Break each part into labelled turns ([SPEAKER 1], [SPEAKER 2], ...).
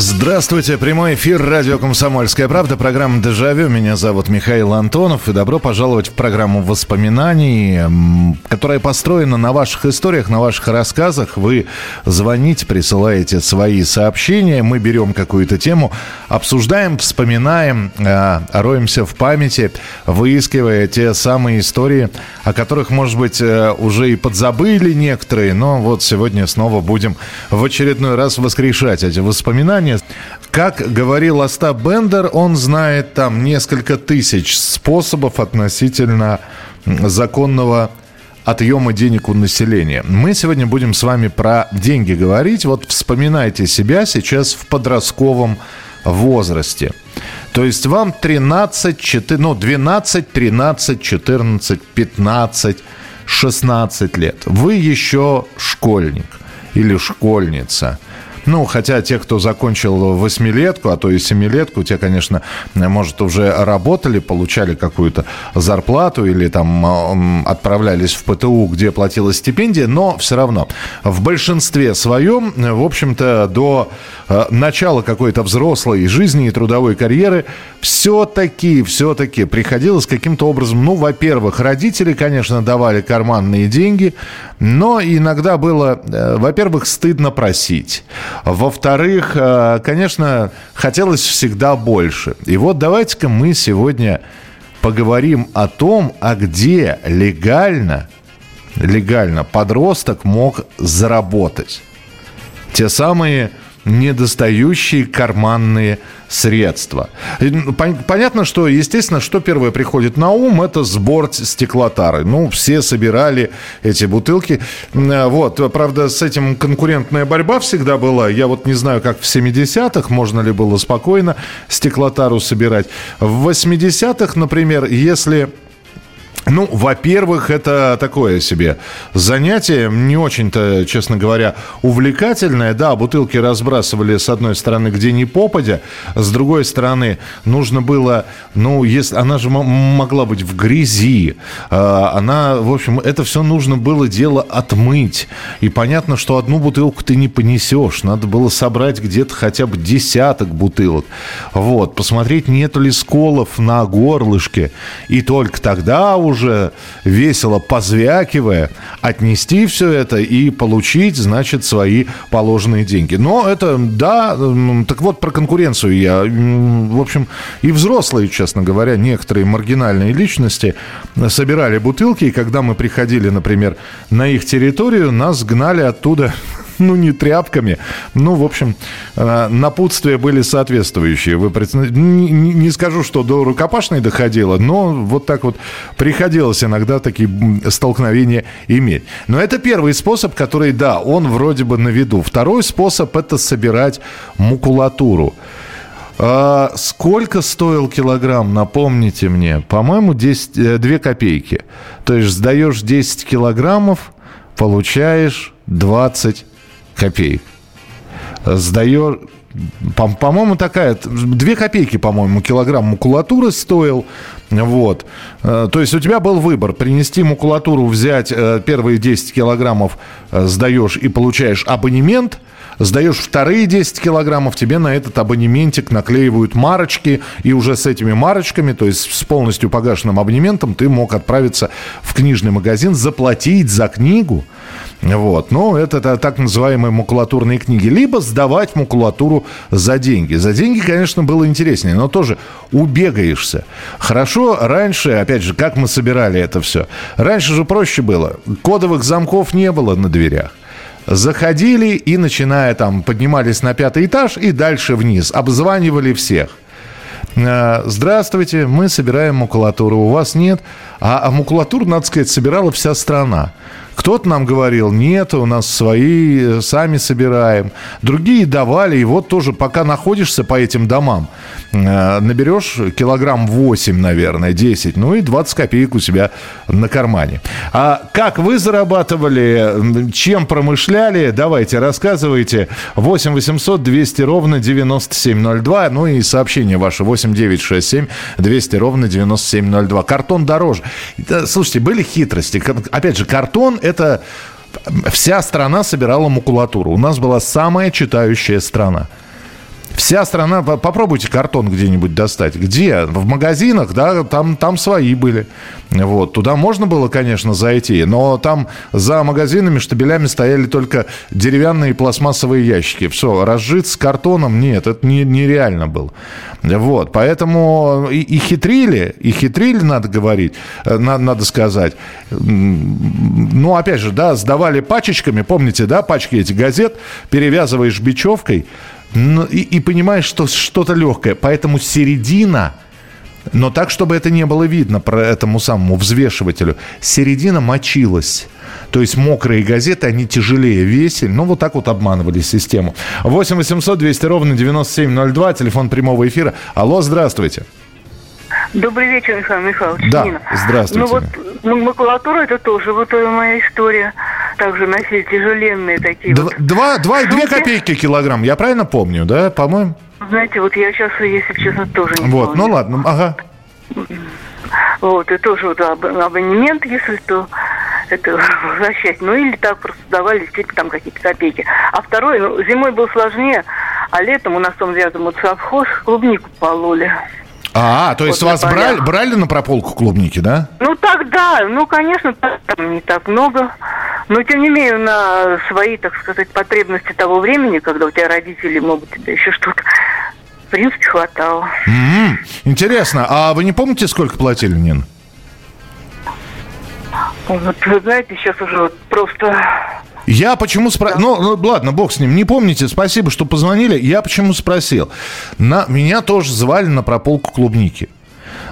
[SPEAKER 1] Здравствуйте, прямой эфир радио «Комсомольская правда», программа «Дежавю». Меня зовут Михаил Антонов, и добро пожаловать в программу воспоминаний, которая построена на ваших историях, на ваших рассказах. Вы звоните, присылаете свои сообщения, мы берем какую-то тему, обсуждаем, вспоминаем, а, роемся в памяти, выискивая те самые истории, о которых, может быть, э, уже и подзабыли некоторые, но вот сегодня снова будем в очередной раз воскрешать эти воспоминания внимание. Как говорил Остап Бендер, он знает там несколько тысяч способов относительно законного отъема денег у населения. Мы сегодня будем с вами про деньги говорить. Вот вспоминайте себя сейчас в подростковом возрасте. То есть вам 13, 14, ну, 12, 13, 14, 15, 16 лет. Вы еще школьник или школьница. Ну, хотя те, кто закончил восьмилетку, а то и семилетку, те, конечно, может, уже работали, получали какую-то зарплату или там отправлялись в ПТУ, где платилась стипендия, но все равно в большинстве своем, в общем-то, до э, начала какой-то взрослой жизни и трудовой карьеры все-таки, все-таки приходилось каким-то образом, ну, во-первых, родители, конечно, давали карманные деньги, но иногда было, э, во-первых, стыдно просить. Во-вторых, э, конечно, хотелось всегда больше. И вот давайте-ка мы сегодня поговорим о том, а где легально, легально подросток мог заработать. Те самые недостающие карманные средства. Понятно, что, естественно, что первое приходит на ум, это сбор стеклотары. Ну, все собирали эти бутылки. Вот, правда, с этим конкурентная борьба всегда была. Я вот не знаю, как в 70-х, можно ли было спокойно стеклотару собирать. В 80-х, например, если ну, во-первых, это такое себе занятие, не очень-то, честно говоря, увлекательное. Да, бутылки разбрасывали с одной стороны, где ни попадя, с другой стороны, нужно было, ну, если она же могла быть в грязи, а, она, в общем, это все нужно было дело отмыть. И понятно, что одну бутылку ты не понесешь, надо было собрать где-то хотя бы десяток бутылок. Вот, посмотреть, нет ли сколов на горлышке, и только тогда уже уже весело позвякивая, отнести все это и получить, значит, свои положенные деньги. Но это, да, так вот про конкуренцию я, в общем, и взрослые, честно говоря, некоторые маргинальные личности собирали бутылки, и когда мы приходили, например, на их территорию, нас гнали оттуда ну, не тряпками. Ну, в общем, э, напутствия были соответствующие. Вы не, не скажу, что до рукопашной доходило, но вот так вот приходилось иногда такие столкновения иметь. Но это первый способ, который, да, он вроде бы на виду. Второй способ – это собирать макулатуру. А сколько стоил килограмм, напомните мне? По-моему, 10, 2 э, копейки. То есть сдаешь 10 килограммов, получаешь 20 копеек. Сдаешь... По-моему, такая... Две копейки, по-моему, килограмм макулатуры стоил. Вот. Э, то есть у тебя был выбор. Принести макулатуру, взять э, первые 10 килограммов, э, сдаешь и получаешь абонемент – сдаешь вторые 10 килограммов, тебе на этот абонементик наклеивают марочки, и уже с этими марочками, то есть с полностью погашенным абонементом, ты мог отправиться в книжный магазин, заплатить за книгу, вот. Это, это так называемые макулатурные книги. Либо сдавать макулатуру за деньги. За деньги, конечно, было интереснее, но тоже убегаешься. Хорошо, раньше, опять же, как мы собирали это все? Раньше же проще было. Кодовых замков не было на дверях. Заходили и, начиная там, поднимались на пятый этаж и дальше вниз. Обзванивали всех. Э, здравствуйте, мы собираем макулатуру, у вас нет. А, а макулатуру, надо сказать, собирала вся страна. Кто-то нам говорил, нет, у нас свои, э, сами собираем. Другие давали, и вот тоже пока находишься по этим домам, наберешь килограмм 8, наверное, 10, ну и 20 копеек у себя на кармане. А как вы зарабатывали, чем промышляли, давайте рассказывайте. 8 800 200 ровно 9702, ну и сообщение ваше 8 9 6 7 200 ровно 9702. Картон дороже. Слушайте, были хитрости. Опять же, картон это вся страна собирала макулатуру. У нас была самая читающая страна. Вся страна, попробуйте картон где-нибудь достать. Где? В магазинах, да, там, там свои были. Вот, туда можно было, конечно, зайти, но там за магазинами штабелями стояли только деревянные пластмассовые ящики. Все, разжить с картоном, нет, это не, нереально было. Вот, поэтому и, и хитрили, и хитрили, надо говорить, э, надо, надо сказать. Ну, опять же, да, сдавали пачечками, помните, да, пачки эти газет, перевязываешь бечевкой, ну, и, и понимаешь, что что-то легкое. Поэтому середина, но так, чтобы это не было видно про этому самому взвешивателю, середина мочилась. То есть мокрые газеты, они тяжелее весили. Ну, вот так вот обманывали систему. 8 800 200 ровно 9702, телефон прямого эфира. Алло, здравствуйте.
[SPEAKER 2] Добрый вечер, Михаил Михайлович.
[SPEAKER 1] Да, Нина. здравствуйте.
[SPEAKER 2] Ну вот макулатура это тоже вот моя история. Также носили тяжеленные такие
[SPEAKER 1] Два, вот два, два две копейки килограмм, я правильно помню, да, по-моему?
[SPEAKER 2] Знаете, вот я сейчас, если честно, тоже не
[SPEAKER 1] Вот,
[SPEAKER 2] помню.
[SPEAKER 1] ну ладно, ага.
[SPEAKER 2] Вот, и тоже вот абонемент, если то это возвращать. Ну или так просто давали действительно там какие-то копейки. А второй, ну, зимой был сложнее, а летом у нас там рядом вот совхоз клубнику пололи.
[SPEAKER 1] А, то есть вот вас брали, брали на прополку клубники, да?
[SPEAKER 2] Ну тогда, ну конечно, там не так много. Но тем не менее на свои, так сказать, потребности того времени, когда у тебя родители могут тебе еще что-то, в принципе, хватало.
[SPEAKER 1] Mm-hmm. Интересно, а вы не помните, сколько платили, Нин?
[SPEAKER 2] Вот, вы знаете, сейчас уже вот просто
[SPEAKER 1] я почему спросил... Ну, ну, ладно, бог с ним. Не помните, спасибо, что позвонили. Я почему спросил. На... Меня тоже звали на прополку клубники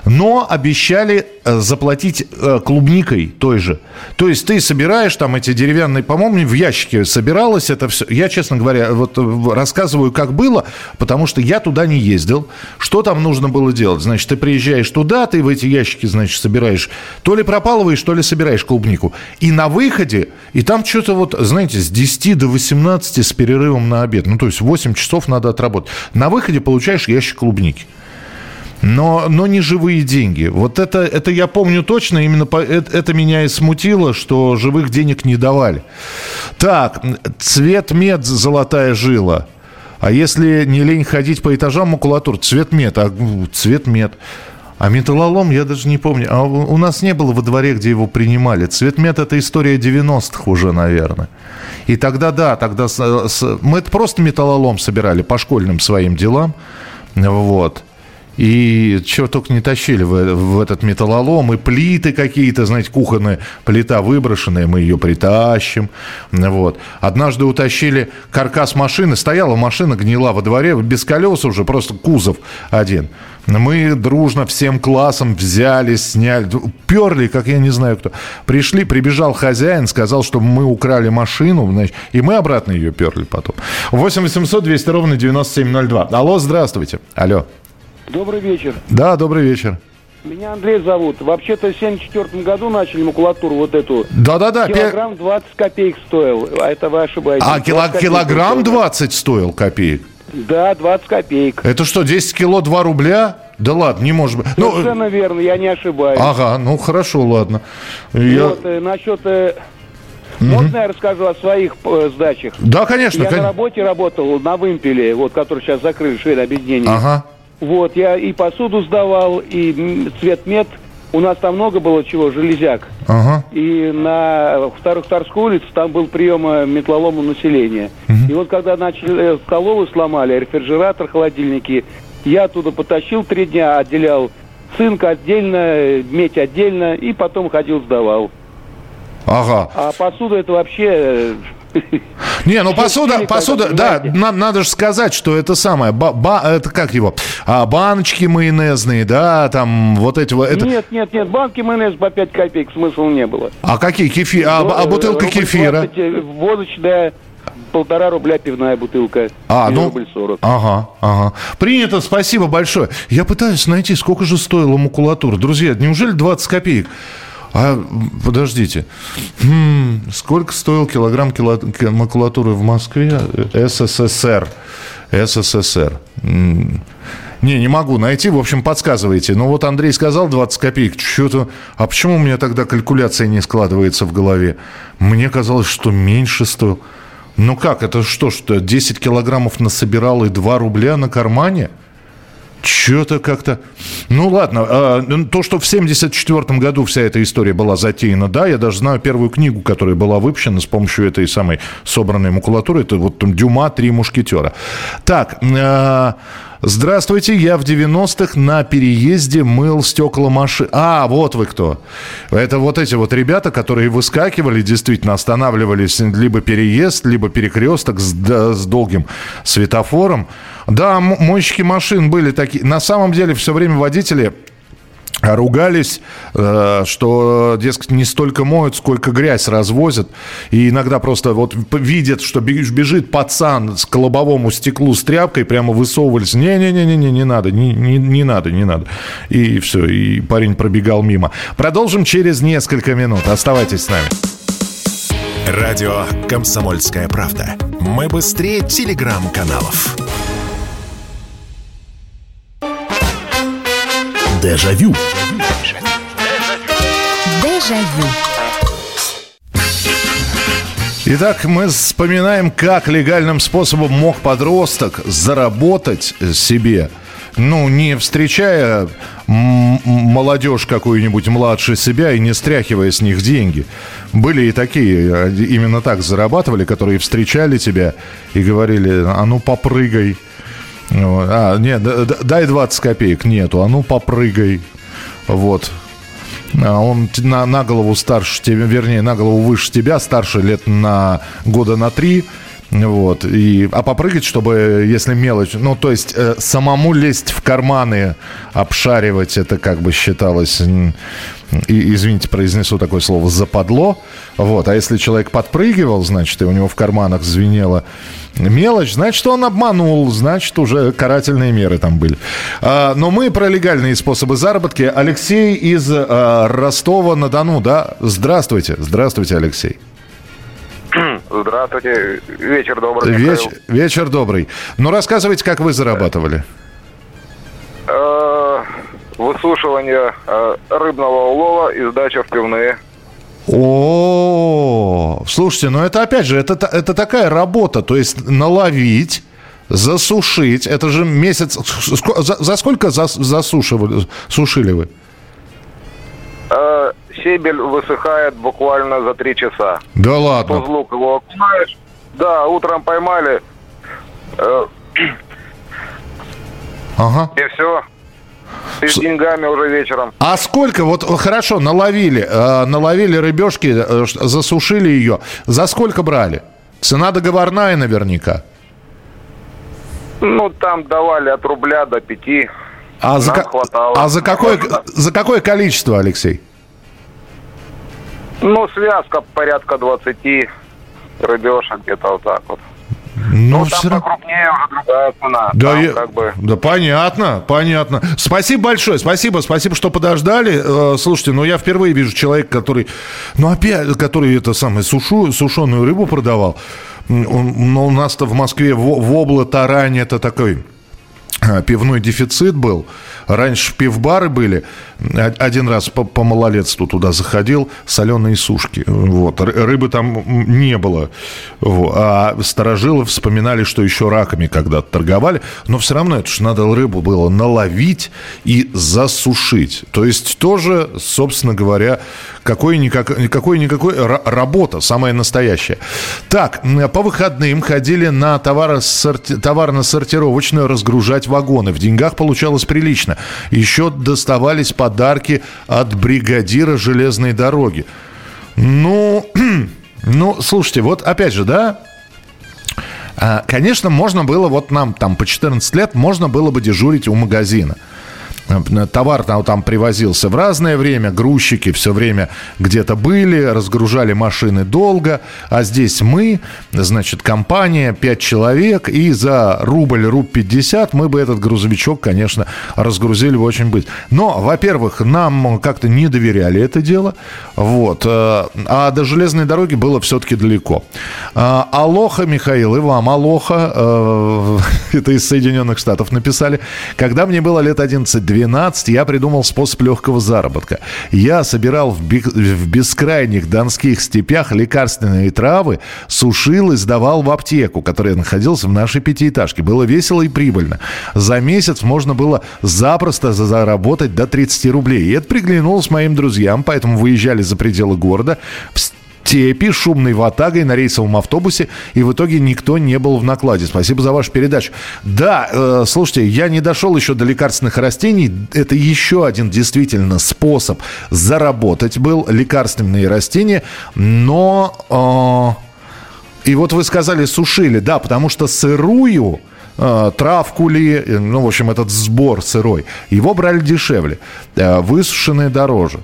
[SPEAKER 1] но обещали э, заплатить э, клубникой той же. То есть ты собираешь там эти деревянные, по-моему, в ящике собиралось это все. Я, честно говоря, вот э, рассказываю, как было, потому что я туда не ездил. Что там нужно было делать? Значит, ты приезжаешь туда, ты в эти ящики, значит, собираешь, то ли пропалываешь, то ли собираешь клубнику. И на выходе, и там что-то вот, знаете, с 10 до 18 с перерывом на обед. Ну, то есть 8 часов надо отработать. На выходе получаешь ящик клубники но, но не живые деньги. Вот это, это я помню точно, именно по, это, это меня и смутило, что живых денег не давали. Так, цвет мед, золотая жила. А если не лень ходить по этажам макулатур, цвет мед, а цвет мед. А металлолом я даже не помню. А у нас не было во дворе, где его принимали. Цветмет – это история 90-х уже, наверное. И тогда, да, тогда с, с, мы это просто металлолом собирали по школьным своим делам. Вот. И чего только не тащили в, в этот металлолом. И плиты какие-то, знаете, кухонная плита выброшенная, мы ее притащим. Вот. Однажды утащили каркас машины. Стояла машина, гнила во дворе, без колес уже, просто кузов один. Мы дружно всем классом взяли, сняли, перли, как я не знаю кто. Пришли, прибежал хозяин, сказал, что мы украли машину, значит, и мы обратно ее перли потом. 8 800 200 ровно 9702. Алло, здравствуйте. Алло.
[SPEAKER 3] Добрый вечер.
[SPEAKER 1] Да, добрый вечер.
[SPEAKER 3] Меня Андрей зовут. Вообще-то в 74 году начали макулатуру вот эту.
[SPEAKER 1] Да-да-да.
[SPEAKER 3] Килограмм 20 копеек стоил. А это вы ошибаетесь.
[SPEAKER 1] А кило, килограмм 20 стоил копеек?
[SPEAKER 3] Да, 20 копеек.
[SPEAKER 1] Это что, 10 кило 2 рубля? Да ладно, не может быть.
[SPEAKER 3] Ну, Совершенно верно, я не ошибаюсь.
[SPEAKER 1] Ага, ну хорошо, ладно.
[SPEAKER 3] Я... Вот, э, насчет... Э, Угу. Можно я расскажу о своих э, сдачах?
[SPEAKER 1] Да, конечно.
[SPEAKER 3] Я
[SPEAKER 1] кон...
[SPEAKER 3] на работе работал на вымпеле, вот, который сейчас закрыли, швейное объединение.
[SPEAKER 1] Ага.
[SPEAKER 3] Вот, я и посуду сдавал, и цвет мед. У нас там много было чего, железяк.
[SPEAKER 1] Ага.
[SPEAKER 3] И на вторых Тарской улице там был прием э, метлолома населения. Угу. И вот когда начали э, столовую сломали, рефрижератор, холодильники, я оттуда потащил три дня, отделял цинк отдельно, медь отдельно, и потом ходил сдавал.
[SPEAKER 1] Ага.
[SPEAKER 3] А посуда это вообще э,
[SPEAKER 1] не, ну посуда, посуда, да, на, надо же сказать, что это самое, ба, ба, это как его, а, баночки майонезные, да, там вот эти вот. Это...
[SPEAKER 3] Нет, нет, нет, банки майонез по 5 копеек смысла не было.
[SPEAKER 1] А какие кефир, а, а бутылка кефира?
[SPEAKER 3] водочная полтора рубля пивная бутылка.
[SPEAKER 1] А, ну, рубль 40. Ага, ага. Принято, спасибо большое. Я пытаюсь найти, сколько же стоила макулатура. Друзья, неужели 20 копеек? А, подождите. Хм, сколько стоил килограмм кило, макулатуры в Москве? СССР. СССР. Не, не могу найти. В общем, подсказывайте. Но вот Андрей сказал 20 копеек. Что-то... А почему у меня тогда калькуляция не складывается в голове? Мне казалось, что меньше стоил. Ну как, это что, что 10 килограммов насобирал и 2 рубля на кармане? Что-то как-то... Ну ладно, а, то, что в 74 году вся эта история была затеяна, да, я даже знаю первую книгу, которая была выпущена с помощью этой самой собранной макулатуры, это вот Дюма «Три мушкетера». Так, э, Здравствуйте, я в 90-х на переезде мыл стекла машины. А, вот вы кто. Это вот эти вот ребята, которые выскакивали, действительно останавливались либо переезд, либо перекресток с, да, с долгим светофором. Да, мойщики машин были такие. На самом деле все время водители ругались, э, что, дескать, не столько моют, сколько грязь развозят. И иногда просто вот видят, что бежит пацан к лобовому стеклу с тряпкой, прямо высовывались. Не-не-не-не, не надо, не, не, не надо, не надо. И все, и парень пробегал мимо. Продолжим через несколько минут. Оставайтесь с нами.
[SPEAKER 4] Радио «Комсомольская правда». Мы быстрее телеграм-каналов.
[SPEAKER 5] Дежавю.
[SPEAKER 1] Дежавю. Итак, мы вспоминаем, как легальным способом мог подросток заработать себе ну, не встречая молодежь какую-нибудь младше себя и не стряхивая с них деньги. Были и такие, именно так зарабатывали, которые встречали тебя и говорили, а ну попрыгай, а, нет, дай 20 копеек. Нету. А ну попрыгай. Вот. А он на, на голову старше тебя, вернее, на голову выше тебя, старше лет на года на три. Вот. И, а попрыгать, чтобы, если мелочь, ну, то есть э, самому лезть в карманы, обшаривать, это как бы считалось, и, извините, произнесу такое слово, западло. Вот. А если человек подпрыгивал, значит, и у него в карманах звенело мелочь, значит, он обманул, значит, уже карательные меры там были. А, но мы про легальные способы заработки. Алексей из а, Ростова-на-Дону, да? Здравствуйте. Здравствуйте, Алексей.
[SPEAKER 6] Здравствуйте. Вечер добрый.
[SPEAKER 1] Веч... Вечер добрый. Ну, рассказывайте, как вы зарабатывали.
[SPEAKER 6] Э, высушивание э, рыбного улова и сдача в пивные.
[SPEAKER 1] О, слушайте, ну это опять же, это, это такая работа, то есть наловить, засушить, это же месяц, за, за сколько зас, засушивали, сушили вы?
[SPEAKER 6] Э, Себель высыхает буквально за три часа.
[SPEAKER 1] Да ладно?
[SPEAKER 6] Тузлук его окунаешь. Да, утром поймали. Э,
[SPEAKER 1] ага.
[SPEAKER 6] И все. И с деньгами уже вечером.
[SPEAKER 1] А сколько, вот хорошо, наловили, э, наловили рыбешки, э, засушили ее. За сколько брали? Цена договорная наверняка.
[SPEAKER 6] Ну, там давали от рубля до пяти.
[SPEAKER 1] А, за, хватало. а за, какое, за какое количество, Алексей?
[SPEAKER 6] Ну, связка порядка 20 рыбешек, где-то вот так вот.
[SPEAKER 1] Ну, ну там покрупнее уже другая цена. Да, там, я... как бы... да, понятно, понятно. Спасибо большое, спасибо, спасибо, что подождали. Э, слушайте, ну я впервые вижу человека, который, ну опять, который это самое, сушу, сушеную рыбу продавал. Ну, у нас-то в Москве в, в обла тарань это такой э, пивной дефицит был. Раньше пивбары были. Один раз по, по малолетству туда заходил, соленые сушки. Вот. Рыбы там не было. Вот. А старожилы вспоминали, что еще раками когда-то торговали. Но все равно это же надо рыбу было наловить и засушить. То есть тоже, собственно говоря, какой-никакой работа, самая настоящая. Так, по выходным ходили на товарно-сортировочную разгружать вагоны. В деньгах получалось прилично. Еще доставались подарки от бригадира железной дороги. Ну, ну, слушайте, вот опять же, да, а, Конечно, можно было, вот нам там по 14 лет, можно было бы дежурить у магазина. Товар там, привозился в разное время, грузчики все время где-то были, разгружали машины долго, а здесь мы, значит, компания, 5 человек, и за рубль, руб 50 мы бы этот грузовичок, конечно, разгрузили бы очень быстро. Но, во-первых, нам как-то не доверяли это дело, вот, э, а до железной дороги было все-таки далеко. Э, алоха, Михаил, и вам алоха, э, это из Соединенных Штатов написали. Когда мне было лет 11-12, я придумал способ легкого заработка. Я собирал в бескрайних донских степях лекарственные травы, сушил и сдавал в аптеку, которая находилась в нашей пятиэтажке. Было весело и прибыльно. За месяц можно было запросто заработать до 30 рублей. И это приглянулось моим друзьям, поэтому выезжали за пределы города в степи шумной ватагой на рейсовом автобусе, и в итоге никто не был в накладе. Спасибо за вашу передачу. Да, э, слушайте, я не дошел еще до лекарственных растений. Это еще один действительно способ заработать был лекарственные растения, но... Э, и вот вы сказали, сушили, да, потому что сырую э, травку ли, ну, в общем, этот сбор сырой, его брали дешевле, э, высушенные дороже.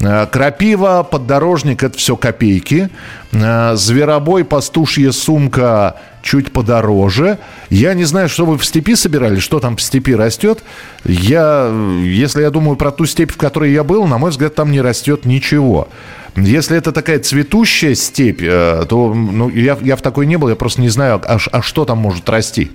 [SPEAKER 1] Э, крапива, поддорожник – это все копейки. Э, зверобой, пастушья сумка чуть подороже. Я не знаю, что вы в степи собирали, что там в степи растет. Я, если я думаю про ту степь, в которой я был, на мой взгляд, там не растет ничего. Если это такая цветущая степь, э, то ну, я, я в такой не был, я просто не знаю, а, а что там может расти.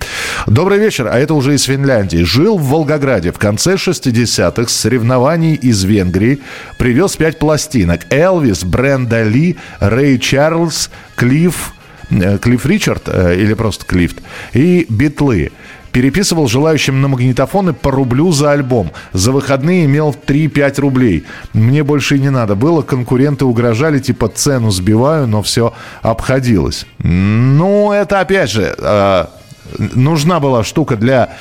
[SPEAKER 1] Добрый вечер, а это уже из Финляндии. Жил в Волгограде в конце 60-х с соревнований из Венгрии. Привез пять пластинок. Элвис, Бренда Ли, Рэй Чарльз, Клифф, э, Клифф Ричард э, или просто Клифф и Битлы переписывал желающим на магнитофоны по рублю за альбом. За выходные имел 3-5 рублей. Мне больше и не надо было. Конкуренты угрожали, типа цену сбиваю, но все обходилось. Ну, это опять же... Э, нужна была штука для,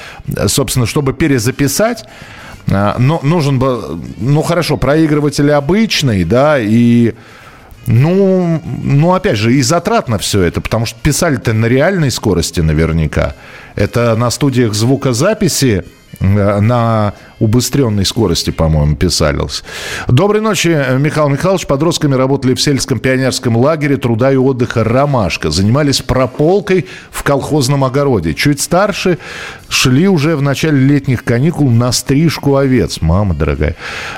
[SPEAKER 1] собственно, чтобы перезаписать. А, но нужен был, ну хорошо, проигрыватель обычный, да, и ну, ну, опять же, и затратно все это, потому что писали-то на реальной скорости наверняка. Это на студиях звукозаписи на убыстренной скорости, по-моему, писались. Доброй ночи, Михаил Михайлович. Подростками работали в сельском пионерском лагере труда и отдыха «Ромашка». Занимались прополкой в колхозном огороде. Чуть старше шли уже в начале летних каникул на стрижку овец. Мама дорогая.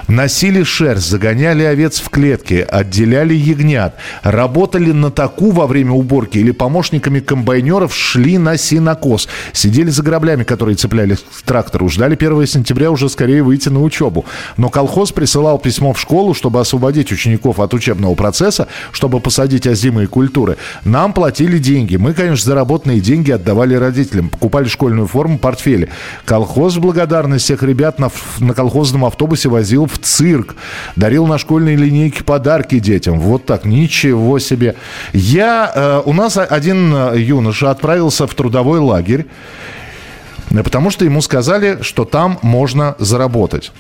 [SPEAKER 1] Носили шерсть, загоняли овец в клетки, отделяли ягнят. Работали на таку во время уборки или помощниками комбайнеров шли на синокос. Сидели за граблями, которые цепляли к трактору Ждали 1 сентября уже скорее выйти на учебу. Но колхоз присылал письмо в школу, чтобы освободить учеников от учебного процесса, чтобы посадить озимые культуры. Нам платили деньги. Мы, конечно, заработанные деньги отдавали родителям. Покупали школьную форму, портфели. Колхоз в благодарность всех ребят на, на колхозном автобусе возил в цирк. Дарил на школьной линейке подарки детям. Вот так. Ничего себе. Я, э, у нас один э, юноша отправился в трудовой лагерь. Потому что ему сказали, что там можно заработать.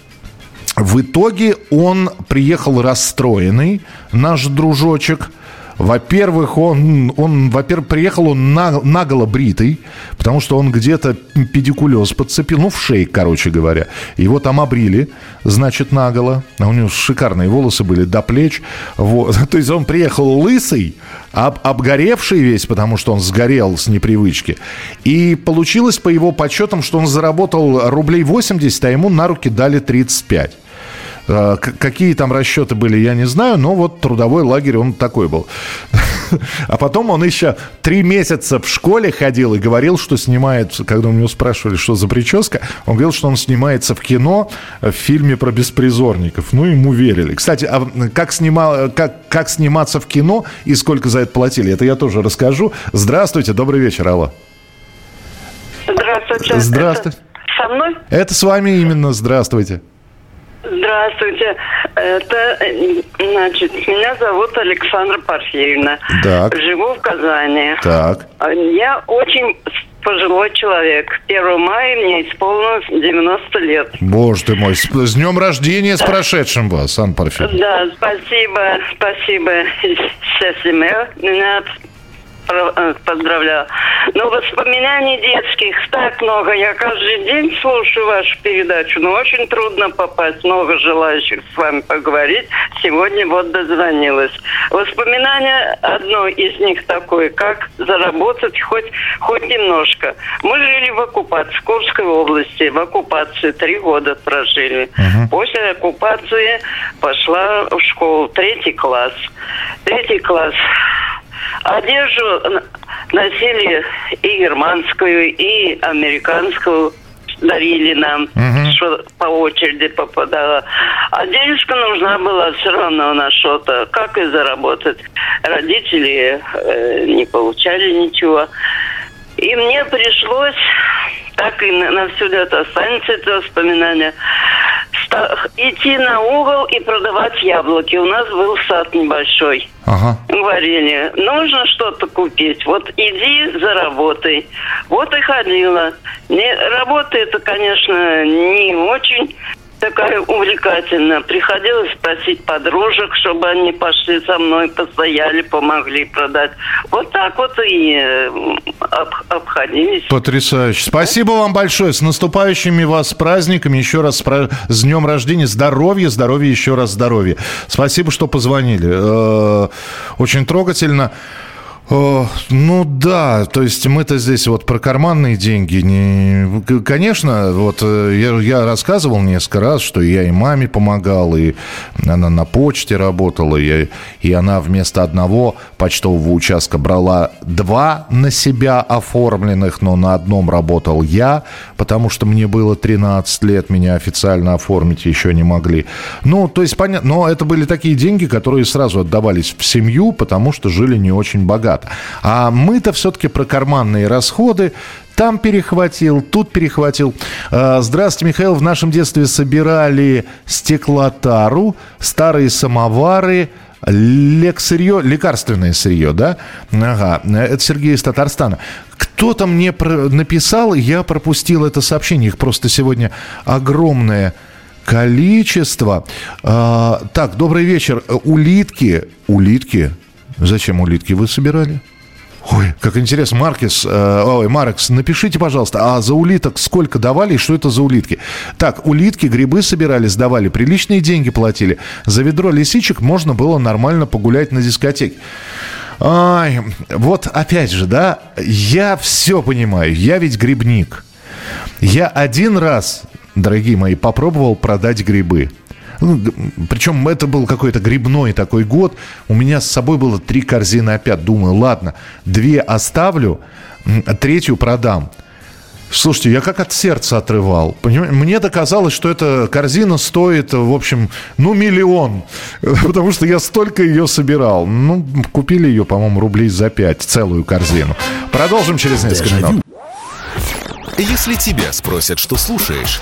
[SPEAKER 1] В итоге он приехал расстроенный, наш дружочек – во-первых, он, он во-первых, приехал он на, наголо бритый, потому что он где-то педикулез подцепил, ну, в шее, короче говоря. Его там обрили, значит, наголо. А у него шикарные волосы были до плеч. Вот. То есть он приехал лысый, об, обгоревший весь, потому что он сгорел с непривычки. И получилось по его подсчетам, что он заработал рублей 80, а ему на руки дали 35. А, какие там расчеты были, я не знаю, но вот трудовой лагерь, он такой был. А потом он еще три месяца в школе ходил и говорил, что снимает, когда у него спрашивали, что за прическа, он говорил, что он снимается в кино, в фильме про беспризорников. Ну, ему верили. Кстати, а как, снимал, как, как сниматься в кино и сколько за это платили, это я тоже расскажу. Здравствуйте, добрый вечер, алло.
[SPEAKER 7] Здравствуйте.
[SPEAKER 1] Здравствуйте.
[SPEAKER 7] Это со мной?
[SPEAKER 1] Это с вами именно, здравствуйте.
[SPEAKER 7] Здравствуйте. Это, значит, меня зовут Александра Парфеевна.
[SPEAKER 1] Так.
[SPEAKER 7] Живу в Казани.
[SPEAKER 1] Так.
[SPEAKER 7] Я очень пожилой человек. 1 мая мне исполнилось 90 лет.
[SPEAKER 1] Боже ты мой, с, с днем рождения, с прошедшим вас, Анна Парфеевна.
[SPEAKER 7] Да, спасибо, спасибо. Счастливо. Меня э, поздравляла. Но воспоминаний детских так много. Я каждый день слушаю вашу передачу, но очень трудно попасть. Много желающих с вами поговорить. Сегодня вот дозвонилась. Воспоминания, одно из них такое, как заработать хоть, хоть немножко. Мы жили в оккупации, в Курской области. В оккупации три года прожили. Uh-huh. После оккупации пошла в школу, третий класс. Третий класс. Одежду носили и германскую, и американскую дарили нам, угу. что по очереди попадало. А денежка нужна была все равно на что-то. Как и заработать? Родители э, не получали ничего. И мне пришлось, так и на, на все это останется это воспоминание, идти на угол и продавать яблоки. У нас был сад небольшой. Ага. Варенье. Нужно что-то купить. Вот иди заработай. Вот и ходила. Не, работа это, конечно, не очень такая увлекательная. Приходилось просить подружек, чтобы они пошли со мной, постояли, помогли продать. Вот так вот и э, об, обходились.
[SPEAKER 1] Потрясающе. Спасибо вам большое. С наступающими вас праздниками. Еще раз с днем рождения. Здоровья, здоровья, еще раз здоровья. Спасибо, что позвонили. Э, очень трогательно. Ну да, то есть мы-то здесь вот про карманные деньги. Не... Конечно, вот э, я, я рассказывал несколько раз, что я и маме помогал, и она на почте работала, и, и она вместо одного почтового участка брала два на себя оформленных, но на одном работал я, потому что мне было 13 лет, меня официально оформить еще не могли. Ну, то есть понятно, но это были такие деньги, которые сразу отдавались в семью, потому что жили не очень богато богато. А мы-то все-таки про карманные расходы. Там перехватил, тут перехватил. А, здравствуйте, Михаил. В нашем детстве собирали стеклотару, старые самовары, лексырье, лекарственное сырье, да? Ага, это Сергей из Татарстана. Кто-то мне написал, я пропустил это сообщение, их просто сегодня огромное количество. А, так, добрый вечер. Улитки, улитки, Зачем улитки вы собирали? Ой, как интересно, Маркес, э, ой, Маркс, напишите, пожалуйста, а за улиток сколько давали и что это за улитки? Так, улитки, грибы собирали, сдавали, приличные деньги платили. За ведро лисичек можно было нормально погулять на дискотеке. Ай, вот опять же, да, я все понимаю, я ведь грибник. Я один раз, дорогие мои, попробовал продать грибы. Ну, причем это был какой-то грибной такой год. У меня с собой было три корзины опять. Думаю, ладно, две оставлю, третью продам. Слушайте, я как от сердца отрывал. Мне доказалось, что эта корзина стоит, в общем, ну, миллион. Потому что я столько ее собирал. Ну, купили ее, по-моему, рублей за пять, целую корзину. Продолжим через несколько минут.
[SPEAKER 4] Если тебя спросят, что слушаешь,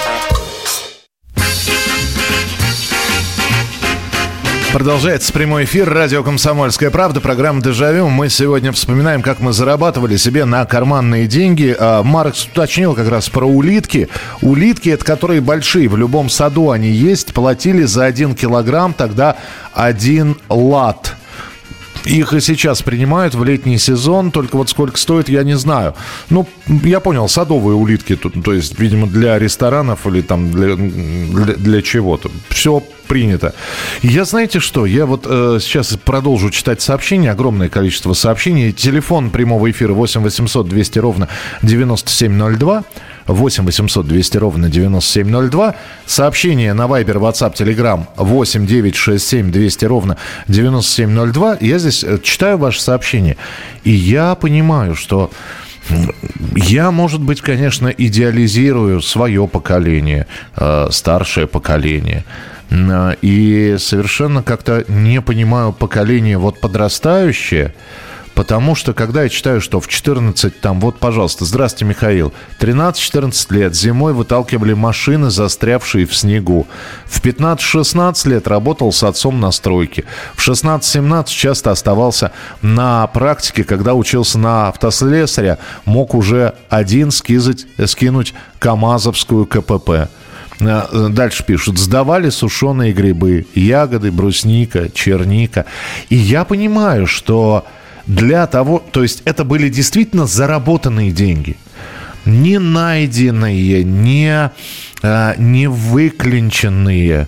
[SPEAKER 1] Продолжается прямой эфир радио «Комсомольская правда», программа «Дежавю». Мы сегодня вспоминаем, как мы зарабатывали себе на карманные деньги. А, Маркс уточнил как раз про улитки. Улитки, это которые большие, в любом саду они есть, платили за один килограмм тогда один лат. Их и сейчас принимают в летний сезон, только вот сколько стоит, я не знаю. Ну, я понял, садовые улитки, то, то есть, видимо, для ресторанов или там для, для, для чего-то. Все принято. Я знаете что, я вот э, сейчас продолжу читать сообщения, огромное количество сообщений. Телефон прямого эфира 8 800 200 ровно 9702. 8 800 200 ровно 9702. Сообщение на Viber, WhatsApp, Telegram 8 9 6 7 200 ровно 9702. Я здесь э, читаю ваше сообщение. И я понимаю, что я, может быть, конечно, идеализирую свое поколение, э, старшее поколение. И совершенно как-то не понимаю поколение вот подрастающее, Потому что, когда я читаю, что в 14, там, вот, пожалуйста, здравствуйте, Михаил, 13-14 лет зимой выталкивали машины, застрявшие в снегу. В 15-16 лет работал с отцом на стройке. В 16-17 часто оставался на практике, когда учился на автослесаря, мог уже один скизать, скинуть КАМАЗовскую КПП. Э, дальше пишут, сдавали сушеные грибы, ягоды, брусника, черника. И я понимаю, что для того, то есть это были действительно заработанные деньги. Не найденные, не, э, не выклинченные.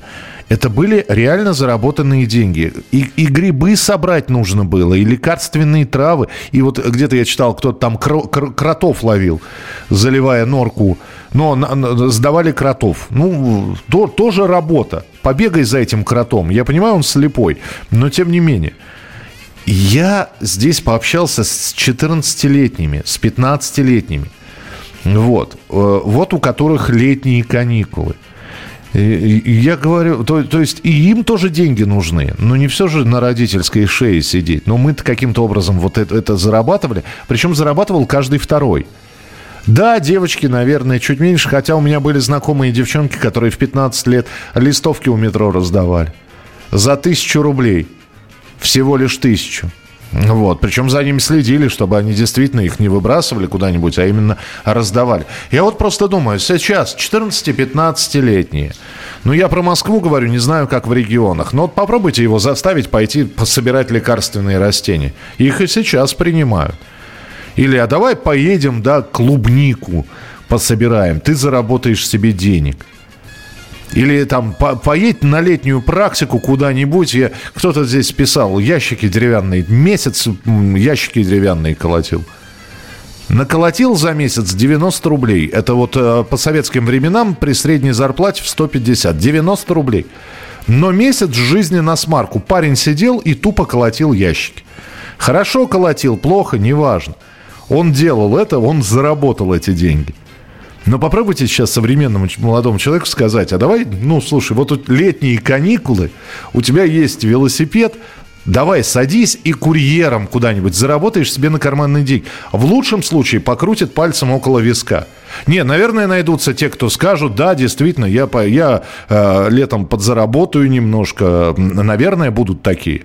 [SPEAKER 1] Это были реально заработанные деньги. И, и грибы собрать нужно было, и лекарственные травы. И вот где-то я читал, кто-то там кро- кротов ловил, заливая норку. Но на, на, сдавали кротов. Ну, то, тоже работа. Побегай за этим кротом. Я понимаю, он слепой, но тем не менее. Я здесь пообщался с 14-летними, с 15-летними. Вот. Э, вот у которых летние каникулы. Я говорю, то, то есть и им тоже деньги нужны, но не все же на родительской шее сидеть. Но мы-то каким-то образом вот это, это зарабатывали, причем зарабатывал каждый второй. Да, девочки, наверное, чуть меньше, хотя у меня были знакомые девчонки, которые в 15 лет листовки у метро раздавали. За тысячу рублей. Всего лишь тысячу. Вот. Причем за ними следили, чтобы они действительно их не выбрасывали куда-нибудь, а именно раздавали. Я вот просто думаю, сейчас 14-15-летние, ну я про Москву говорю, не знаю, как в регионах, но вот попробуйте его заставить пойти собирать лекарственные растения. Их и сейчас принимают. Или, а давай поедем, да, клубнику пособираем, ты заработаешь себе денег. Или там по поедь на летнюю практику куда-нибудь. Я, кто-то здесь писал, ящики деревянные. Месяц ящики деревянные колотил. Наколотил за месяц 90 рублей. Это вот э, по советским временам при средней зарплате в 150. 90 рублей. Но месяц жизни на смарку. Парень сидел и тупо колотил ящики. Хорошо колотил, плохо, неважно. Он делал это, он заработал эти деньги. Но попробуйте сейчас современному молодому человеку сказать, а давай, ну, слушай, вот тут летние каникулы, у тебя есть велосипед, Давай, садись и курьером куда-нибудь заработаешь себе на карманный деньги. В лучшем случае покрутит пальцем около виска. Не, наверное, найдутся те, кто скажут, да, действительно, я, я э, летом подзаработаю немножко. Наверное, будут такие.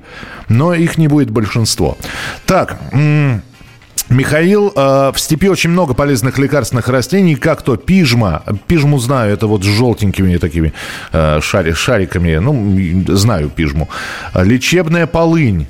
[SPEAKER 1] Но их не будет большинство. Так, Михаил, э, в степи очень много полезных лекарственных растений, как то пижма. Пижму знаю, это вот с желтенькими такими э, шари, шариками. Ну, знаю пижму. Лечебная полынь.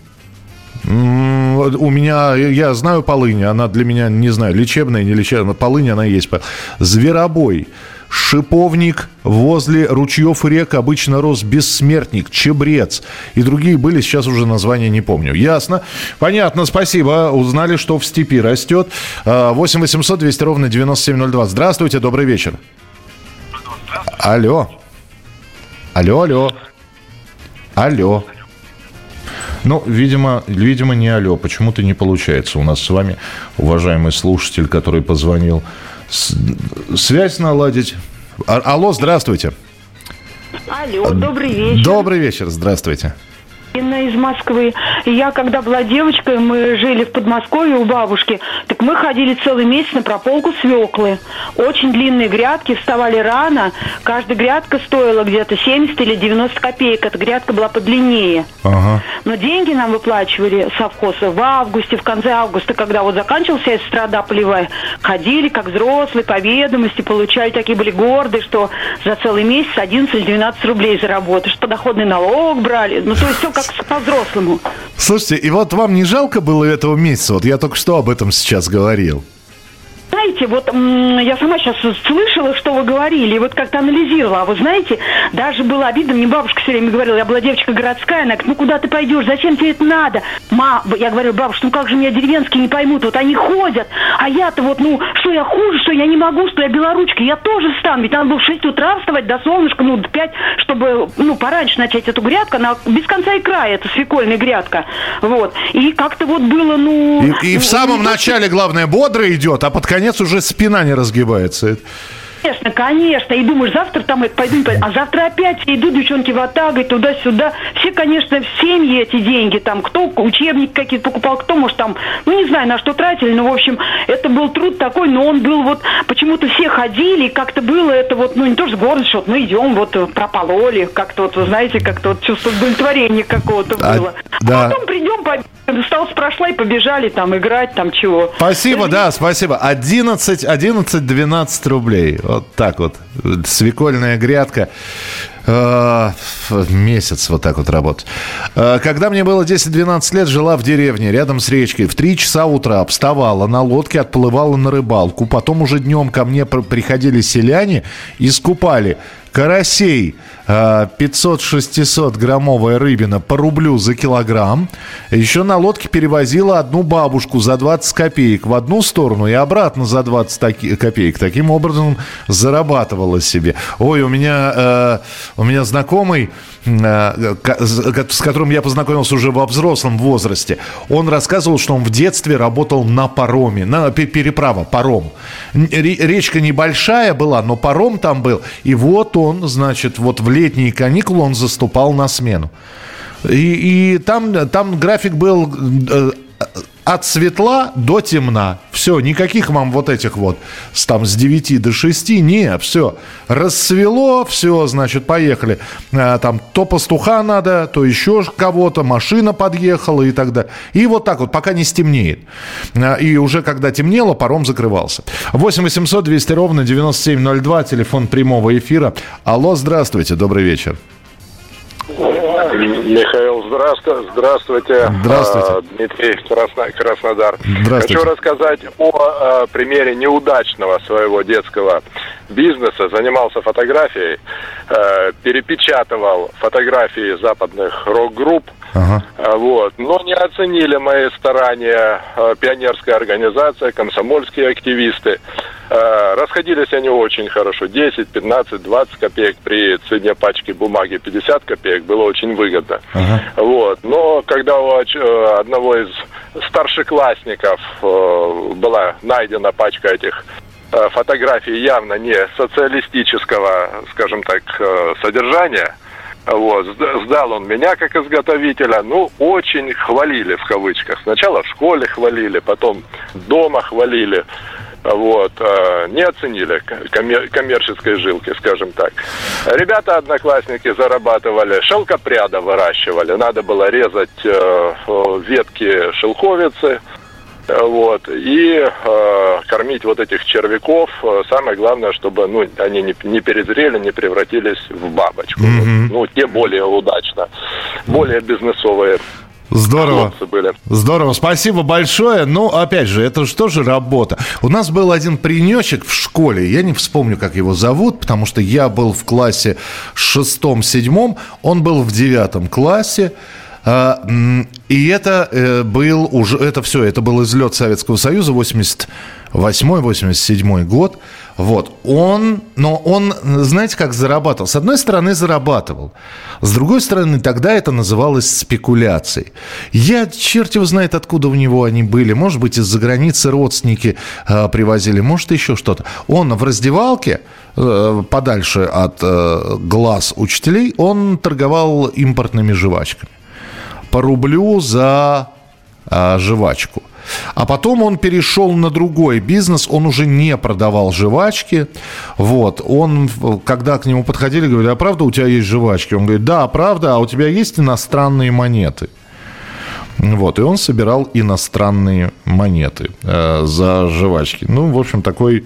[SPEAKER 1] У меня, я знаю полынь, она для меня, не знаю, лечебная, не лечебная. Полынь, она есть. Зверобой шиповник возле ручьев и рек обычно рос бессмертник, чебрец и другие были, сейчас уже названия не помню. Ясно. Понятно, спасибо. Узнали, что в степи растет. 8 800 200 ровно 9702. Здравствуйте, добрый вечер. Алло. Алло, алло. Алло. Ну, видимо, видимо, не алло. Почему-то не получается. У нас с вами, уважаемый слушатель, который позвонил связь наладить. А, алло, здравствуйте.
[SPEAKER 8] Алло, добрый вечер.
[SPEAKER 1] Добрый вечер, здравствуйте.
[SPEAKER 8] Инна из Москвы. Я, когда была девочкой, мы жили в Подмосковье у бабушки, так мы ходили целый месяц на прополку свеклы. Очень длинные грядки, вставали рано. Каждая грядка стоила где-то 70 или 90 копеек. Эта грядка была подлиннее. Ага. Но деньги нам выплачивали совхоза в августе, в конце августа, когда вот заканчивался вся страда полевая. Ходили как взрослые, по ведомости, получали, такие были гордые, что за целый месяц 11 или 12 рублей заработаешь, что доходный налог брали. Ну, то есть все как по-взрослому.
[SPEAKER 1] Слушайте, и вот вам не жалко было этого месяца? Вот я только что об этом сейчас говорил.
[SPEAKER 8] Знаете, вот я сама сейчас слышала, что вы говорили, и вот как-то анализировала. А вы знаете, даже было обидно, мне бабушка все время говорила, я была девочка городская, она говорит, ну куда ты пойдешь, зачем тебе это надо? Ма, я говорю, бабушка, ну как же меня деревенские не поймут, вот они ходят, а я-то вот, ну, что я хуже, что я не могу, что я белоручка, я тоже встану, ведь надо было в 6 утра вставать до солнышка, ну, до 5, чтобы, ну, пораньше начать эту грядку, она без конца и края, это свекольная грядка, вот. И как-то вот было, ну...
[SPEAKER 1] И, и в самом начале, главное, бодро идет, а под конец уже спина не разгибается.
[SPEAKER 8] Конечно, конечно. И думаешь, завтра там пойду, пойду. А завтра опять идут девчонки в Атагой, туда-сюда. Все, конечно, в семьи эти деньги, там, кто учебник какие-то покупал, кто, может, там, ну, не знаю, на что тратили, но, в общем, это был труд такой, но он был вот, почему-то все ходили, и как-то было это вот, ну, не то, что с гордостью, вот мы идем, вот, пропололи, как-то вот, вы знаете, как-то вот чувство удовлетворения какого-то а, было. Да. А потом придем, стал прошла и побежали там играть, там чего.
[SPEAKER 1] Спасибо, да, спасибо. 11, 11, 12 рублей. Вот так вот. Свекольная грядка. Э, месяц вот так вот работать. Э, когда мне было 10-12 лет, жила в деревне рядом с речкой. В 3 часа утра вставала на лодке, отплывала на рыбалку. Потом уже днем ко мне приходили селяне и скупали карасей 500-600 э, граммовая рыбина по рублю за килограмм. Еще на лодке перевозила одну бабушку за 20 копеек в одну сторону и обратно за 20 копеек. Таким образом зарабатывала себе. Ой, у меня, э, у меня знакомый, с которым я познакомился уже во взрослом возрасте, он рассказывал, что он в детстве работал на пароме, на переправа, паром. Речка небольшая была, но паром там был. И вот он, значит, вот в летние каникулы он заступал на смену. И, и там, там график был э, от светла до темна. Все, никаких вам вот этих вот с, там с 9 до 6. Не, все. Рассвело, все, значит, поехали. А, там то пастуха надо, то еще кого-то, машина подъехала и так далее. И вот так вот, пока не стемнеет. А, и уже когда темнело, паром закрывался. 8 800 200 ровно 9702, телефон прямого эфира. Алло, здравствуйте, добрый вечер.
[SPEAKER 9] Михаил, здравствуйте. Здравствуйте.
[SPEAKER 1] Здравствуйте. А,
[SPEAKER 9] Дмитрий Красно, Краснодар.
[SPEAKER 1] Здравствуйте.
[SPEAKER 9] Хочу рассказать о а, примере неудачного своего детского бизнеса. Занимался фотографией, а, перепечатывал фотографии западных рок-групп. Ага. Вот. Но не оценили мои старания пионерская организация, комсомольские активисты. Э, расходились они очень хорошо. 10, 15, 20 копеек при цене пачки бумаги 50 копеек было очень выгодно. Ага. Вот. Но когда у э, одного из старшеклассников э, была найдена пачка этих фотографий явно не социалистического, скажем так, содержания, вот, сдал он меня как изготовителя, ну, очень хвалили в кавычках. Сначала в школе хвалили, потом дома хвалили вот, э, не оценили коммерческой жилки, скажем так. Ребята, одноклассники, зарабатывали, шелкопряда выращивали, надо было резать э, ветки шелковицы, вот, и э, кормить вот этих червяков. Самое главное, чтобы ну, они не, не перезрели, не превратились в бабочку. Mm-hmm. Ну, те более удачно, более бизнесовые
[SPEAKER 1] Здорово. Были. Здорово. Спасибо большое. Ну, опять же, это же тоже работа. У нас был один паренечек в школе. Я не вспомню, как его зовут, потому что я был в классе шестом-седьмом. Он был в девятом классе. А, и это э, был уже, это все, это был излет Советского Союза, 88-87 год. Вот, он, но он, знаете, как зарабатывал? С одной стороны, зарабатывал. С другой стороны, тогда это называлось спекуляцией. Я, черт его знает, откуда у него они были. Может быть, из-за границы родственники э, привозили, может, еще что-то. Он в раздевалке, э, подальше от э, глаз учителей, он торговал импортными жвачками. По рублю за э, жвачку. А потом он перешел на другой бизнес, он уже не продавал жвачки. Вот, он, когда к нему подходили, говорили, а правда у тебя есть жвачки? Он говорит, да, правда, а у тебя есть иностранные монеты? Вот, и он собирал иностранные монеты э, за жвачки. Ну, в общем, такой,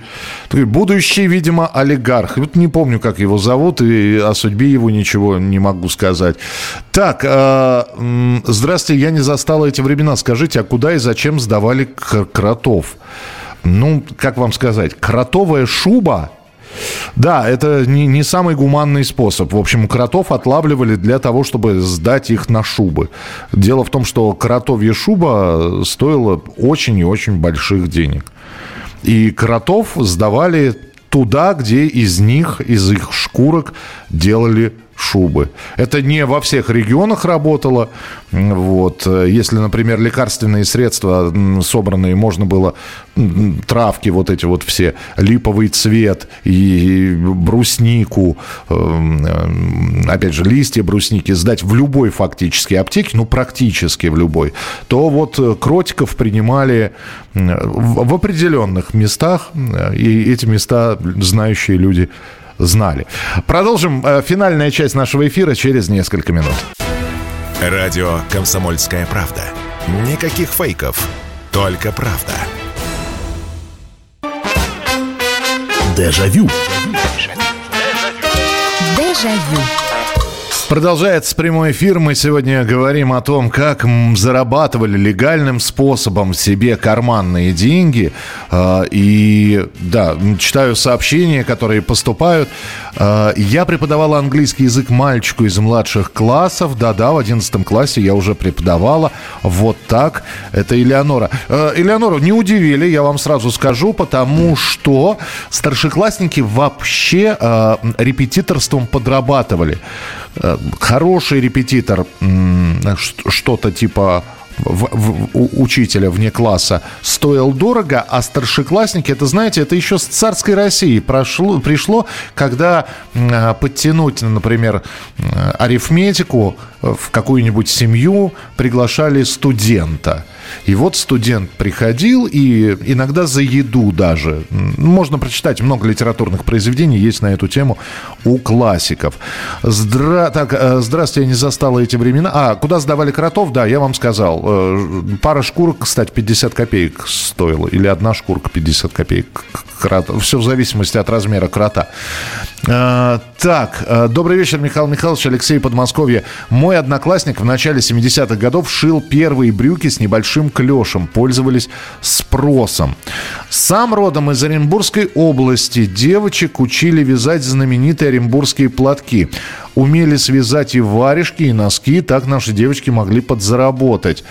[SPEAKER 1] такой будущий, видимо, олигарх. Вот не помню, как его зовут, и о судьбе его ничего не могу сказать. Так, э, здравствуйте, я не застал эти времена. Скажите, а куда и зачем сдавали кротов? Ну, как вам сказать, кротовая шуба да, это не, не самый гуманный способ. В общем, кротов отлавливали для того, чтобы сдать их на шубы. Дело в том, что кротовья шуба стоила очень и очень больших денег. И кротов сдавали туда, где из них, из их шкурок делали шубы. Это не во всех регионах работало. Вот. Если, например, лекарственные средства собранные, можно было травки вот эти вот все, липовый цвет и бруснику, эм, э, опять же, листья брусники сдать в любой фактически аптеке, ну, практически в любой, то вот э, кротиков принимали в определенных местах, э, и эти места знающие люди знали. Продолжим финальная часть нашего эфира через несколько минут.
[SPEAKER 4] Радио «Комсомольская правда». Никаких фейков, только правда.
[SPEAKER 5] Дежавю.
[SPEAKER 1] Дежавю. Продолжается прямой эфир. Мы сегодня говорим о том, как зарабатывали легальным способом себе карманные деньги. А, и да, читаю сообщения, которые поступают. А, я преподавала английский язык мальчику из младших классов. Да-да, в 11 классе я уже преподавала. Вот так. Это Элеонора. А, Элеонору не удивили, я вам сразу скажу, потому что старшеклассники вообще репетиторством подрабатывали хороший репетитор, что-то типа в, в, у, учителя вне класса стоил дорого, а старшеклассники, это, знаете, это еще с царской России прошло, пришло, когда э, подтянуть, например, арифметику в какую-нибудь семью приглашали студента. И вот студент приходил, и иногда за еду даже. Можно прочитать много литературных произведений, есть на эту тему у классиков. Здра... Так, э, здравствуйте, я не застала эти времена. А, куда сдавали кротов? Да, я вам сказал. Э, пара шкурок, кстати, 50 копеек стоила. Или одна шкурка 50 копеек. Крота. Все в зависимости от размера крота. А, так, добрый вечер, Михаил Михайлович, Алексей Подмосковье. Мой одноклассник в начале 70-х годов шил первые брюки с небольшим большим клешем, пользовались спросом. Сам родом из Оренбургской области девочек учили вязать знаменитые оренбургские платки. Умели связать и варежки, и носки, так наши девочки могли подзаработать.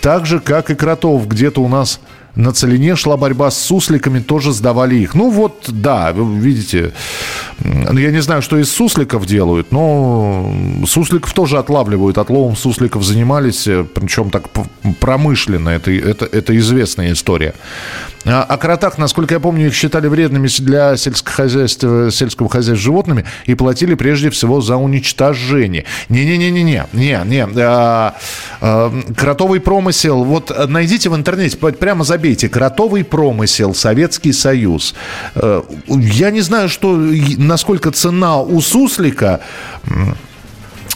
[SPEAKER 1] Так же, как и кротов, где-то у нас на Целине шла борьба с сусликами, тоже сдавали их. Ну вот, да, видите, я не знаю, что из сусликов делают, но сусликов тоже отлавливают. Отловом сусликов занимались, э, причем так промышленно, это, это, это известная история. А, о кротах, насколько я помню, их считали вредными для сельского хозяйства, сельского хозяйства животными и платили прежде всего за уничтожение. Не-не-не-не-не, не, не. А, а, кротовый промысел, вот найдите в интернете, прямо забейте, кротовый промысел, Советский Союз. Э, я не знаю, что, насколько цена у суслика,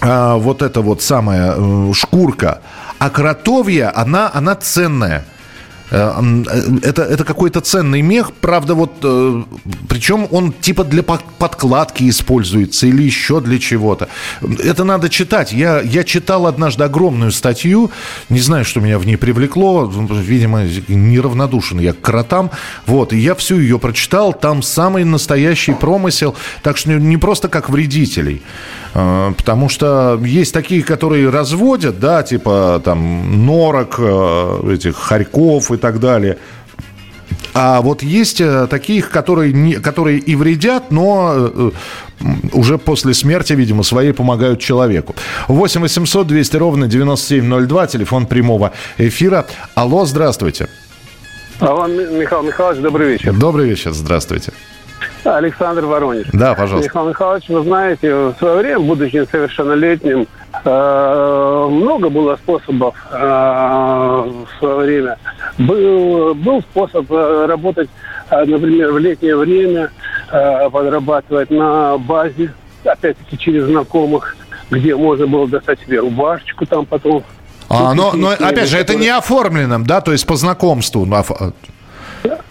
[SPEAKER 1] а, вот эта вот самая э, шкурка, а кротовья, она, она ценная. Э, э, это, это какой-то ценный мех, правда, вот, э, причем он типа для подкладки используется или еще для чего-то. Это надо читать. Я, я читал однажды огромную статью, не знаю, что меня в ней привлекло, видимо, неравнодушен я к кротам, вот, и я всю ее прочитал, там самый настоящий промысел, так что не просто как вредителей, потому что есть такие, которые разводят, да, типа там норок, этих хорьков и так далее. А вот есть э, таких, которые, не, которые и вредят, но э, уже после смерти, видимо, своей помогают человеку. 8 800 200 ровно 9702, телефон прямого эфира. Алло, здравствуйте.
[SPEAKER 10] Алло, Михаил Михайлович, добрый вечер.
[SPEAKER 1] Добрый вечер, здравствуйте.
[SPEAKER 10] Александр Воронеж.
[SPEAKER 1] Да, пожалуйста.
[SPEAKER 10] Михаил Михайлович, вы знаете, в свое время, будучи несовершеннолетним, э, много было способов э, в свое время. Был, был способ э, работать, например, в летнее время, подрабатывать на базе, опять-таки через знакомых, где можно было достать себе рубашечку там потом.
[SPEAKER 1] А, но, но опять же, это не оформленным, да, то есть по знакомству.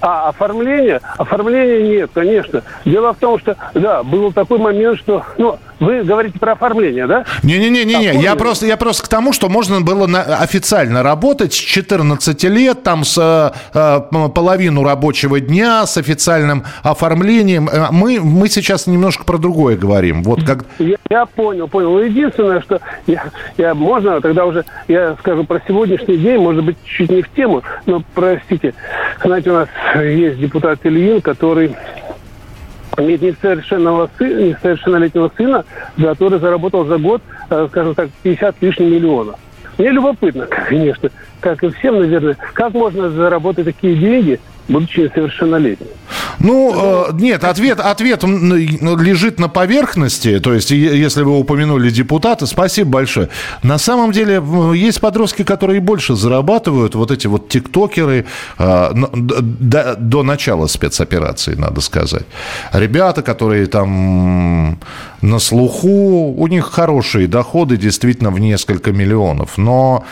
[SPEAKER 10] А оформление? Оформления нет, конечно. Дело в том, что, да, был такой момент, что, ну, вы говорите про оформление, да?
[SPEAKER 1] Не-не-не, не, я просто, я просто к тому, что можно было на, официально работать с 14 лет, там с э, половину рабочего дня, с официальным оформлением. Э, мы, мы сейчас немножко про другое говорим. Вот как...
[SPEAKER 10] я, я понял, понял. Единственное, что я, я, можно тогда уже, я скажу про сегодняшний день, может быть, чуть не в тему, но простите. Знаете, у нас есть депутат Ильин, который иметь несовершенного сына, несовершеннолетнего сына, который заработал за год, э, скажем так, 50 лишних миллионов. Мне любопытно, конечно, как и всем, наверное, как можно заработать такие деньги, будучи несовершеннолетним.
[SPEAKER 1] Ну, э, нет, ответ, ответ лежит на поверхности. То есть, если вы упомянули депутата, спасибо большое. На самом деле, есть подростки, которые больше зарабатывают. Вот эти вот тиктокеры э, до, до начала спецоперации, надо сказать. Ребята, которые там на слуху, у них хорошие доходы, действительно, в несколько миллионов. Но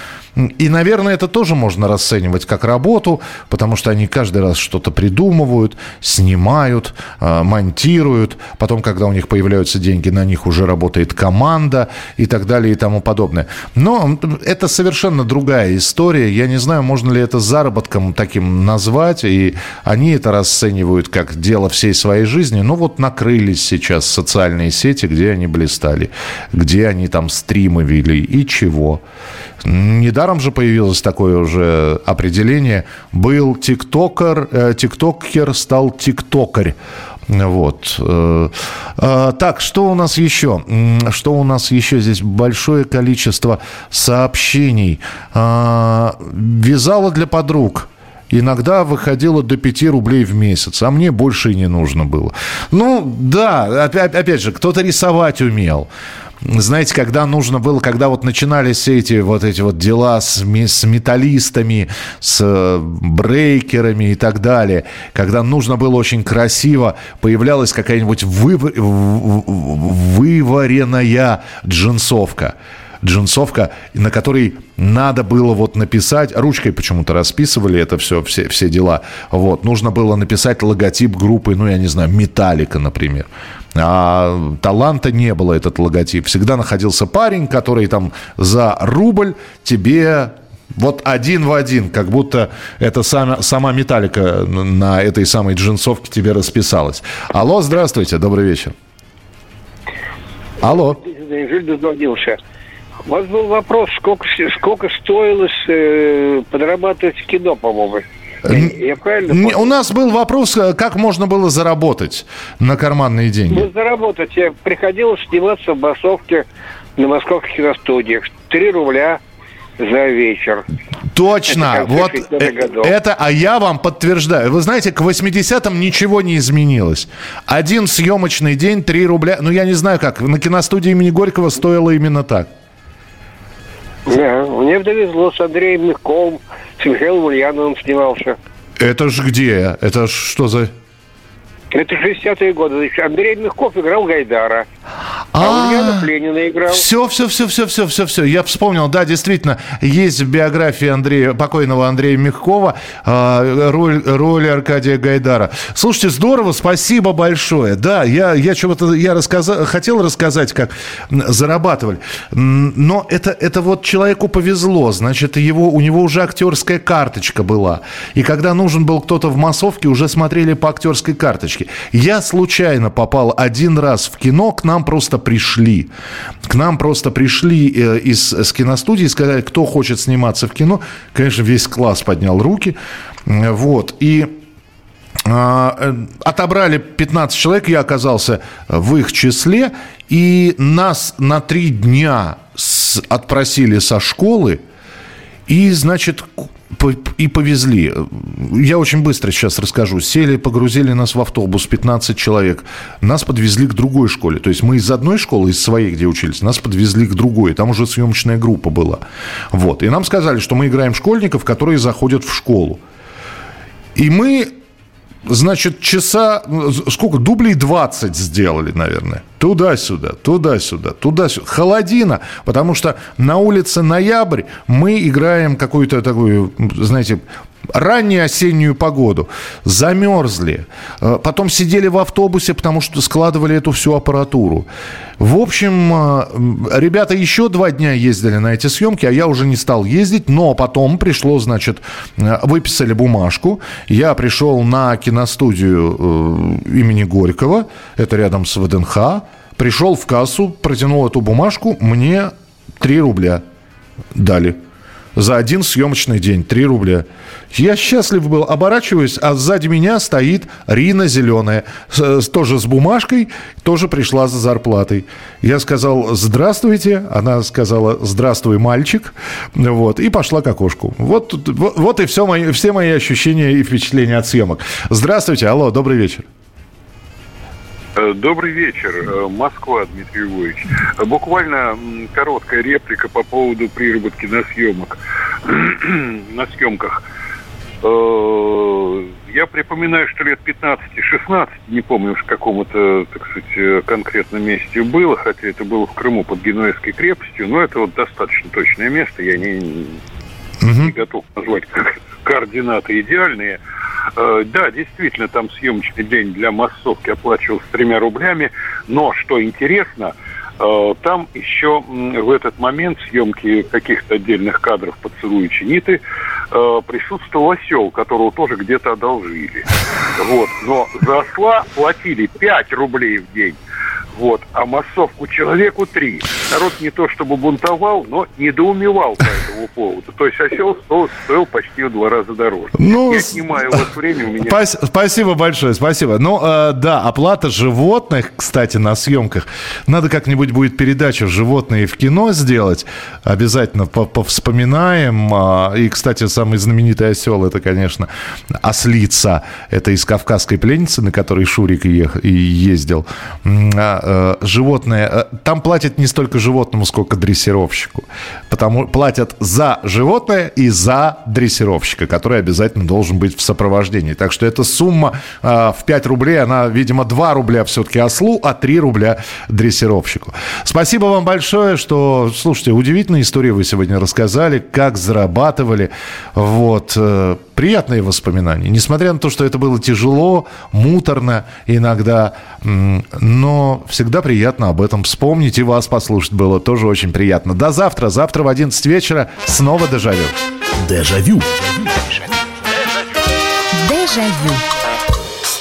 [SPEAKER 1] и, наверное, это тоже можно расценивать как работу, потому что они каждый раз что-то придумывают, снимают, э, монтируют. Потом, когда у них появляются деньги, на них уже работает команда и так далее и тому подобное. Но это совершенно другая история. Я не знаю, можно ли это заработком таким назвать. И они это расценивают как дело всей своей жизни. Ну вот накрылись сейчас социальные сети, где они блистали, где они там стримы вели и чего. Недаром же появилось такое уже определение. Был тиктокер, э, тиктокер стал тиктокарь. Вот. Э, э, так, что у нас еще? Что у нас еще здесь? Большое количество сообщений. Э, вязала для подруг. Иногда выходило до 5 рублей в месяц, а мне больше и не нужно было. Ну, да, опять, опять же, кто-то рисовать умел знаете, когда нужно было, когда вот начинались эти вот эти вот дела с, с металлистами, с э, брейкерами и так далее, когда нужно было очень красиво, появлялась какая-нибудь вывар... вываренная джинсовка джинсовка, на которой надо было вот написать, ручкой почему-то расписывали это все, все, все дела, вот, нужно было написать логотип группы, ну, я не знаю, Металлика, например. А таланта не было этот логотип. Всегда находился парень, который там за рубль тебе вот один в один, как будто это сама, сама металлика на этой самой джинсовке тебе расписалась. Алло, здравствуйте, добрый вечер. Алло.
[SPEAKER 10] Дозвонился. У вас был вопрос, сколько, сколько стоило э, подрабатывать в кино, по-моему.
[SPEAKER 1] Я правильно понял? У нас был вопрос, э, как можно было заработать на карманные деньги.
[SPEAKER 10] Ну, заработать. Я приходилось сниматься в басовке на московских киностудиях. Три рубля за вечер.
[SPEAKER 1] Точно. Это вот э, это, а я вам подтверждаю. Вы знаете, к 80-м ничего не изменилось. Один съемочный день, 3 рубля. Ну, я не знаю как. На киностудии имени Горького стоило именно так.
[SPEAKER 10] Да, мне довезло с Андреем Мягковым, с Михаилом Ульяновым снимался.
[SPEAKER 1] Это ж где? Это ж что за...
[SPEAKER 10] Это 60-е годы. Андрей Мягков играл Гайдара. А, Ульянов Ленина играл.
[SPEAKER 1] Все, все, все, все, все, все, все. Я вспомнил, да, действительно, есть в биографии Андрея, покойного Андрея Мягкова э, роль, роль Аркадия Гайдара. Слушайте, здорово, спасибо большое. Да, я, я чего-то я рассказал, хотел рассказать, как зарабатывали. Но это, это вот человеку повезло. Значит, его, у него уже актерская карточка была. И когда нужен был кто-то в массовке, уже смотрели по актерской карточке. Я случайно попал один раз в кино, к нам просто пришли. К нам просто пришли э, из с киностудии сказали, кто хочет сниматься в кино. Конечно, весь класс поднял руки. Вот. И а, э, отобрали 15 человек, я оказался в их числе, и нас на три дня отпросили со школы, и, значит, и повезли. Я очень быстро сейчас расскажу. Сели, погрузили нас в автобус, 15 человек. Нас подвезли к другой школе. То есть мы из одной школы, из своей, где учились, нас подвезли к другой. Там уже съемочная группа была. Вот. И нам сказали, что мы играем школьников, которые заходят в школу. И мы значит, часа, сколько, дублей 20 сделали, наверное. Туда-сюда, туда-сюда, туда-сюда. Холодина, потому что на улице ноябрь мы играем какую-то такую, знаете, раннюю осеннюю погоду, замерзли, э, потом сидели в автобусе, потому что складывали эту всю аппаратуру. В общем, э, ребята еще два дня ездили на эти съемки, а я уже не стал ездить, но потом пришло, значит, э, выписали бумажку, я пришел на киностудию имени Горького, это рядом с ВДНХ, пришел в кассу, протянул эту бумажку, мне 3 рубля дали. за один съемочный день. 3 рубля. Я счастлив был, оборачиваюсь, а сзади меня стоит Рина Зеленая. С, тоже с бумажкой, тоже пришла за зарплатой. Я сказал «Здравствуйте». Она сказала «Здравствуй, мальчик». Вот, и пошла к окошку. Вот, вот, вот и все мои, все мои ощущения и впечатления от съемок. Здравствуйте, алло, добрый вечер.
[SPEAKER 11] Э, добрый вечер, э, Москва, Дмитрий Львович. Буквально короткая реплика по поводу приработки на съемок, на съемках. Э, я припоминаю, что лет 15-16, не помню уж в каком-то, так сказать, конкретном месте было, хотя это было в Крыму под Генуэзской крепостью, но это вот достаточно точное место, я не, угу. не готов назвать координаты идеальные. Э, да, действительно, там съемочный день для массовки оплачивался тремя рублями, но, что интересно, э, там еще в этот момент съемки каких-то отдельных кадров «Поцелуй чиниты» э, присутствовал осел, которого тоже где-то одолжили. Вот. Но за осла платили 5 рублей в день. Вот. А массовку человеку три. Народ не то чтобы бунтовал, но недоумевал этому поводу. То есть осел стоил, стоил почти в два раза дороже. Ну, Я отнимаю у вас время. У меня...
[SPEAKER 1] Спасибо большое, спасибо. Ну, э, да, оплата животных, кстати, на съемках. Надо как-нибудь будет передачу «Животные в кино» сделать. Обязательно повспоминаем. А, и, кстати, самый знаменитый осел, это, конечно, ослица. Это из «Кавказской пленницы», на которой Шурик ездил. А, э, животное, э, там платят не столько животному, сколько дрессировщику. Потому платят за животное и за дрессировщика, который обязательно должен быть в сопровождении. Так что эта сумма э, в 5 рублей, она, видимо, 2 рубля все-таки ослу, а 3 рубля дрессировщику. Спасибо вам большое, что, слушайте, удивительные истории вы сегодня рассказали, как зарабатывали. Вот. Э, приятные воспоминания. Несмотря на то, что это было тяжело, муторно иногда, но всегда приятно об этом вспомнить и вас послушать было тоже очень приятно. До завтра. Завтра в 11 вечера снова дежавю.
[SPEAKER 5] Дежавю.
[SPEAKER 4] Дежавю. Дежавю.